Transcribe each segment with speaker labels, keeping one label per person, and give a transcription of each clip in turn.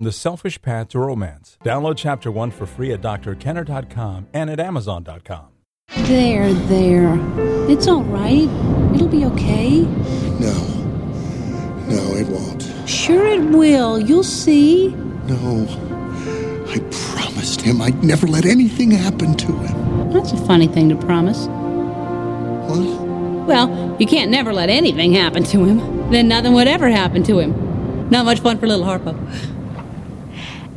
Speaker 1: The Selfish Path to Romance. Download Chapter 1 for free at drkenner.com and at amazon.com.
Speaker 2: There, there. It's all right. It'll be okay.
Speaker 3: No. No, it won't.
Speaker 2: Sure, it will. You'll see.
Speaker 3: No. I promised him I'd never let anything happen to him.
Speaker 2: That's a funny thing to promise.
Speaker 3: What?
Speaker 2: Well, you can't never let anything happen to him. Then nothing would ever happen to him. Not much fun for little Harpo.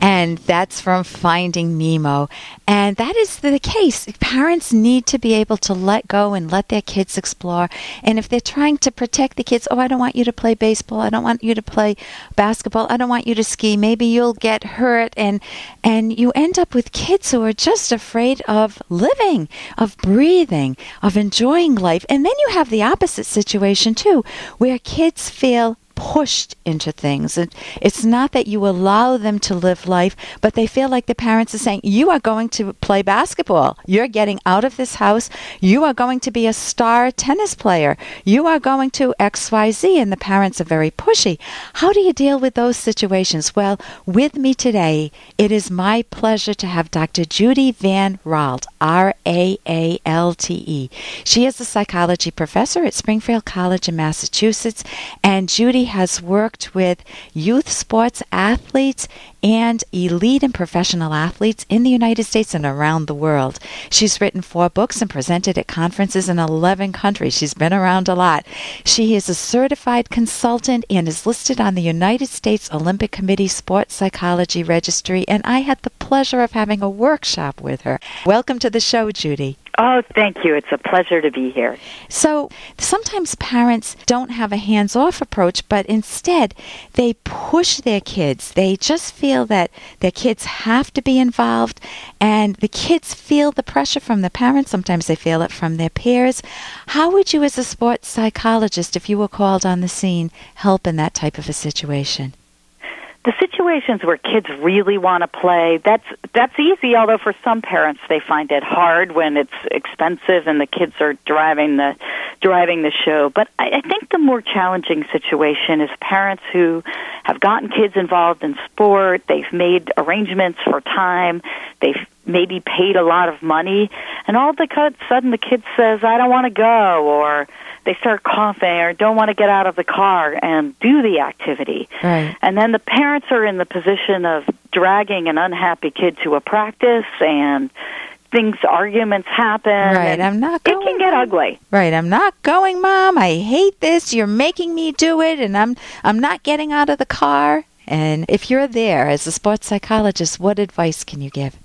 Speaker 4: And that's from Finding Nemo. And that is the case. Parents need to be able to let go and let their kids explore. And if they're trying to protect the kids, oh, I don't want you to play baseball. I don't want you to play basketball. I don't want you to ski. Maybe you'll get hurt. And, and you end up with kids who are just afraid of living, of breathing, of enjoying life. And then you have the opposite situation too, where kids feel pushed into things. And it's not that you allow them to live life, but they feel like the parents are saying, You are going to play basketball. You're getting out of this house. You are going to be a star tennis player. You are going to XYZ. And the parents are very pushy. How do you deal with those situations? Well, with me today, it is my pleasure to have Dr. Judy Van Raalte, R A A L T E. She is a psychology professor at Springfield College in Massachusetts. And Judy has worked with youth sports athletes and elite and professional athletes in the United States and around the world. She's written four books and presented at conferences in 11 countries. She's been around a lot. She is a certified consultant and is listed on the United States Olympic Committee Sports Psychology Registry, and I had the pleasure of having a workshop with her. Welcome to the show, Judy.
Speaker 5: Oh, thank you. It's a pleasure to be here.
Speaker 4: So sometimes parents don't have a hands off approach, but instead they push their kids. They just feel that their kids have to be involved, and the kids feel the pressure from the parents. Sometimes they feel it from their peers. How would you, as a sports psychologist, if you were called on the scene, help in that type of a situation?
Speaker 5: The situations where kids really want to play that's that's easy although for some parents they find it hard when it's expensive and the kids are driving the driving the show. But I, I think the more challenging situation is parents who have gotten kids involved in sport they've made arrangements for time they've maybe paid a lot of money and all of a sudden the kid says i don't want to go or they start coughing or don't want to get out of the car and do the activity.
Speaker 4: Right.
Speaker 5: And then the parents are in the position of dragging an unhappy kid to a practice and things arguments happen.
Speaker 4: Right. I'm not going.
Speaker 5: It can get ugly.
Speaker 4: Right. I'm not going, mom. I hate this. You're making me do it and I'm I'm not getting out of the car. And if you're there as a sports psychologist, what advice can you give?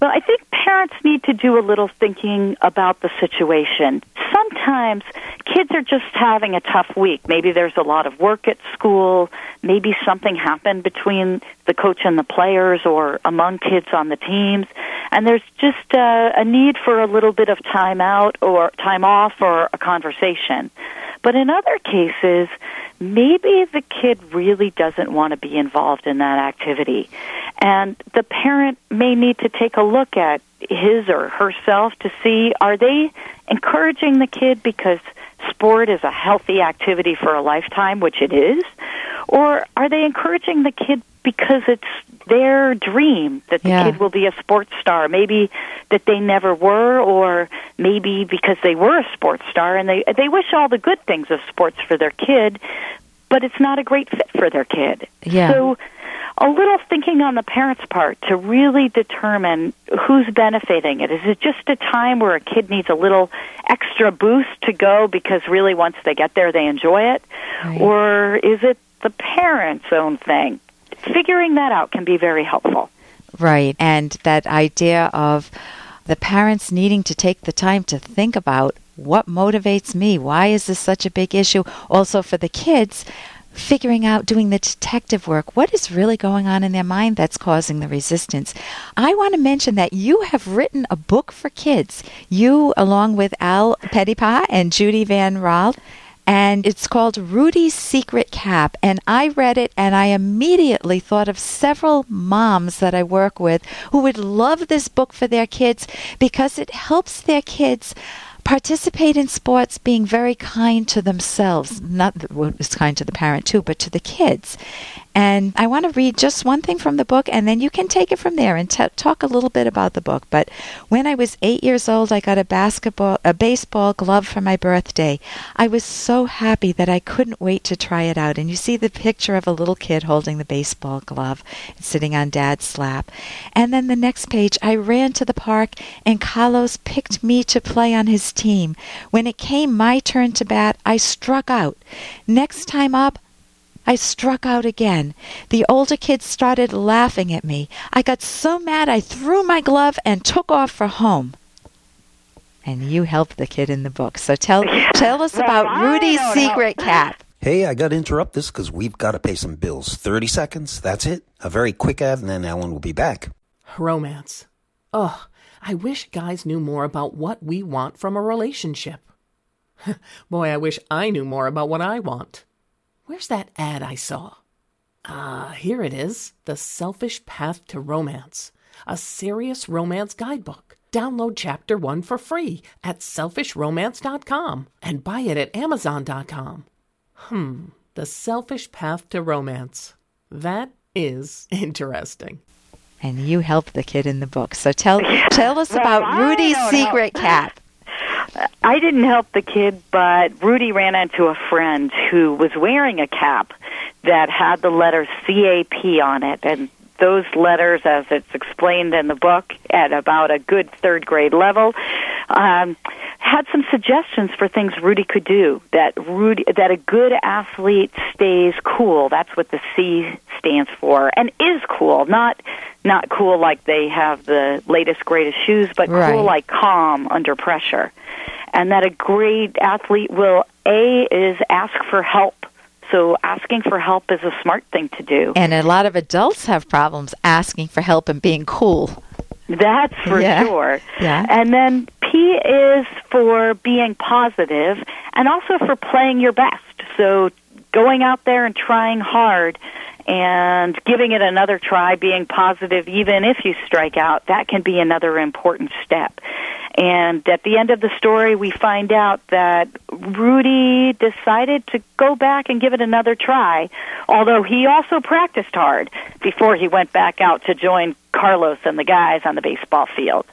Speaker 5: Well, I think parents need to do a little thinking about the situation. Sometimes kids are just having a tough week. Maybe there's a lot of work at school. Maybe something happened between the coach and the players or among kids on the teams. And there's just a, a need for a little bit of time out or time off or a conversation. But in other cases, maybe the kid really doesn't want to be involved in that activity. And the parent may need to take a look at his or herself to see are they encouraging the kid because sport is a healthy activity for a lifetime, which it is, or are they encouraging the kid because it's their dream that the
Speaker 4: Yeah.
Speaker 5: kid will be a sports star, maybe that they never were, or maybe because they were a sports star and they they wish all the good things of sports for their kid, but it's not a great fit for their kid.
Speaker 4: Yeah.
Speaker 5: So a little thinking on the parents' part to really determine who's benefiting it. Is it just a time where a kid needs a little extra boost to go because really once they get there they enjoy it?
Speaker 4: Right.
Speaker 5: Or is it the parents' own thing? Figuring that out can be very helpful.
Speaker 4: Right. And that idea of the parents needing to take the time to think about what motivates me? Why is this such a big issue? Also, for the kids, figuring out, doing the detective work, what is really going on in their mind that's causing the resistance. I want to mention that you have written a book for kids. You, along with Al Petitpas and Judy Van Raalte, and it's called Rudy's Secret Cap. And I read it and I immediately thought of several moms that I work with who would love this book for their kids because it helps their kids participate in sports being very kind to themselves not well, it's kind to the parent too but to the kids And I want to read just one thing from the book, and then you can take it from there and t- talk a little bit about the book. But when I was eight years old, I got a basketball, a baseball glove for my birthday. I was so happy that I couldn't wait to try it out. And you see the picture of a little kid holding the baseball glove, sitting on Dad's lap. And then the next page, I ran to the park, and Carlos picked me to play on his team. When it came my turn to bat, I struck out. Next time up, I struck out again. The older kids started laughing at me. I got so mad I threw my glove and took off for home. And you helped the kid in the book. So tell tell us about Rudy's secret
Speaker 5: know.
Speaker 4: cap.
Speaker 6: Hey, I got to interrupt this because we've got to pay some bills. 30 seconds, that's it. A very quick ad, and then Ellen will be back.
Speaker 7: Romance. Ugh, I wish guys knew more about what we want from a relationship. Boy, I wish I knew more about what I want. Where's that ad I saw? Ah, here it is The Selfish Path to Romance, a serious romance guidebook. Download chapter one for free at selfishromance.com and buy it at amazon.com. Hmm, The Selfish Path to Romance. That is interesting.
Speaker 4: And you helped the kid in the book. So tell tell us
Speaker 5: Well,
Speaker 4: about
Speaker 5: I
Speaker 4: Rudy's
Speaker 5: don't
Speaker 4: secret cap.
Speaker 5: I didn't help the kid, but Rudy ran into a friend who was wearing a cap that had the letter CAP on it. And those letters, as it's explained in the book, at about a good third grade level, um, had some suggestions for things Rudy could do. That Rudy, that a good athlete stays cool. That's what the C stands for, and is cool. Not not cool like they have the latest greatest shoes, but
Speaker 4: Right.
Speaker 5: cool like calm under pressure. And that a great athlete will a is ask for help. So asking for help is a smart thing to do.
Speaker 4: And a lot of adults have problems asking for help and being cool.
Speaker 5: That's for
Speaker 4: Yeah.
Speaker 5: sure.
Speaker 4: Yeah.
Speaker 5: And then P is for being positive and also for playing your best. So going out there and trying hard and giving it another try, being positive even if you strike out, that can be another important step. And at the end of the story, we find out that Rudy decided to go back and give it another try, although he also practiced hard before he went back out to join Carlos and the guys on the baseball field.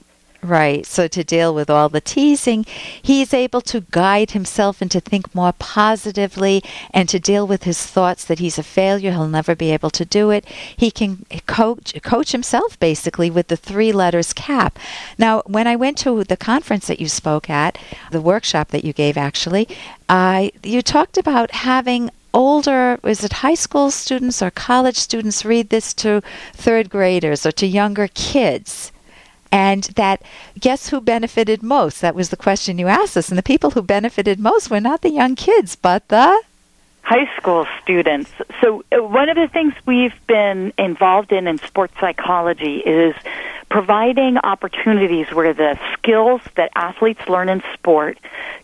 Speaker 4: Right. So to deal with all the teasing, he's able to guide himself and to think more positively and to deal with his thoughts that he's a failure, he'll never be able to do it. He can coach coach himself basically with the three letters CAP. Now, when I went to the conference that you spoke at, the workshop that you gave actually, I you talked about having older is it high school students or college students read this to third graders or to younger kids and that guess who benefited most? That was the question you asked us. And the people who benefited most were not the young kids, but the
Speaker 5: high school students. So, uh, one of the things we've been involved in in sports psychology is providing opportunities where the skills that athletes learn in sport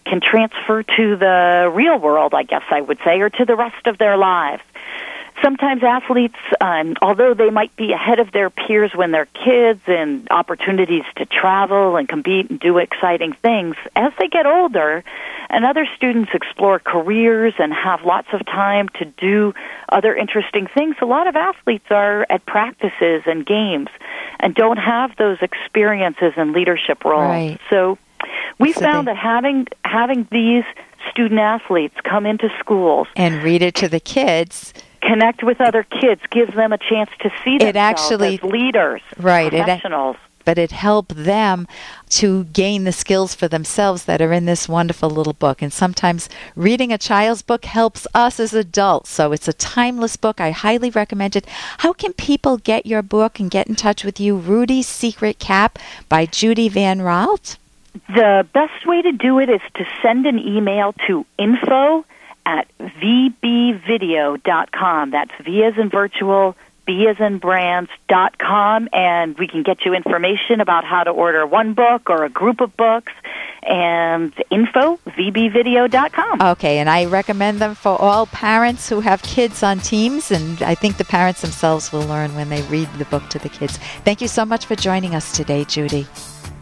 Speaker 5: can transfer to the real world, I guess I would say, or to the rest of their lives. Sometimes athletes, um, although they might be ahead of their peers when they're kids and opportunities to travel and compete and do exciting things, as they get older and other students explore careers and have lots of time to do other interesting things, a lot of athletes are at practices and games and don't have those experiences and leadership roles.
Speaker 4: Right.
Speaker 5: So we
Speaker 4: So
Speaker 5: found
Speaker 4: they-
Speaker 5: that having having these student athletes come into schools
Speaker 4: and read it to the kids.
Speaker 5: Connect with other kids, give them a chance to see themselves
Speaker 4: actually-
Speaker 5: as leaders,
Speaker 4: Right, it-
Speaker 5: professionals.
Speaker 4: But it helped them to gain the skills for themselves that are in this wonderful little book. And sometimes reading a child's book helps us as adults. So it's a timeless book. I highly recommend it. How can people get your book and get in touch with you? Rudy's Secret Cap by Judy Van Raalte.
Speaker 5: The best way to do it is to send an email to info at vbvideo.com. That's V as in virtual, B as in brands dot com, and we can get you information about how to order one book or a group of books. And info vbvideo.com.
Speaker 4: Okay, and I recommend them for all parents who have kids on teams, and I think the parents themselves will learn when they read the book to the kids. Thank you so much for joining us today, Judy.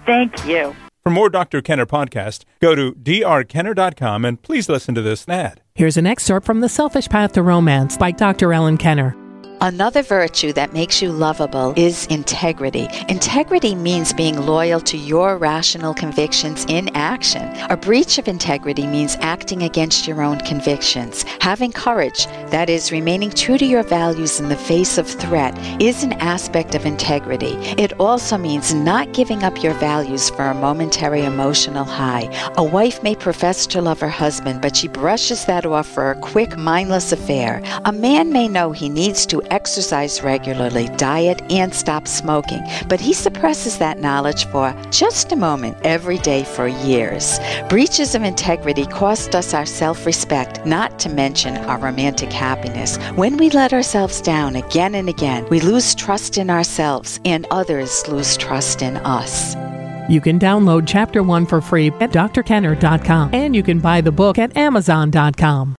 Speaker 5: Thank you.
Speaker 1: For more Dr. Kenner podcast, go to drkenner.com and please listen to this ad.
Speaker 7: Here's an excerpt from The Selfish Path to Romance by Dr. Ellen Kenner.
Speaker 4: Another virtue that makes you lovable is integrity. Integrity means being loyal to your rational convictions in action. A breach of integrity means acting against your own convictions. Having courage, that is, remaining true to your values in the face of threat, is an aspect of integrity. It also means not giving up your values for a momentary emotional high. A wife may profess to love her husband, but she brushes that off for a quick, mindless affair. A man may know he needs to exercise regularly, diet, and stop smoking, but he suppresses that knowledge for just a moment every day for years. Breaches of integrity cost us our self respect, not to mention our romantic happiness. When we let ourselves down again and again, we lose trust in ourselves, and others lose trust in us.
Speaker 7: You can download Chapter 1 for free at drkenner.com, and you can buy the book at amazon.com.